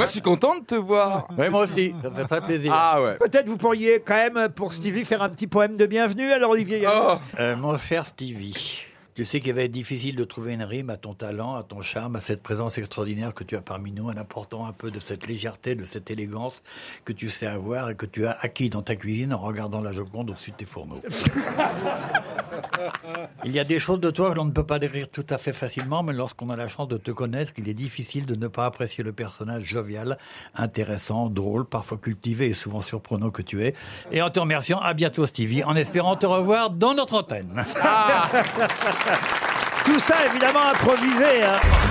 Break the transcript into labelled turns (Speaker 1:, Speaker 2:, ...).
Speaker 1: Moi, je suis content de te voir.
Speaker 2: Oui, moi aussi, ça me fait très plaisir.
Speaker 1: Ah ouais.
Speaker 3: Peut-être vous pourriez quand même, pour Stevie, faire un petit poème de bienvenue, alors Olivier
Speaker 1: Oh.
Speaker 2: Euh, mon cher Stevie, tu sais qu'il va être difficile de trouver une rime à ton talent, à ton charme, à cette présence extraordinaire que tu as parmi nous, en apportant un peu de cette légèreté, de cette élégance que tu sais avoir et que tu as acquis dans ta cuisine en regardant la Joconde au-dessus de tes fourneaux. Il y a des choses de toi que l'on ne peut pas décrire tout à fait facilement, mais lorsqu'on a la chance de te connaître, il est difficile de ne pas apprécier le personnage jovial, intéressant, drôle, parfois cultivé et souvent surprenant que tu es. Et en te remerciant, à bientôt Stevie, en espérant te revoir dans notre antenne.
Speaker 3: Tout ça évidemment improvisé. hein.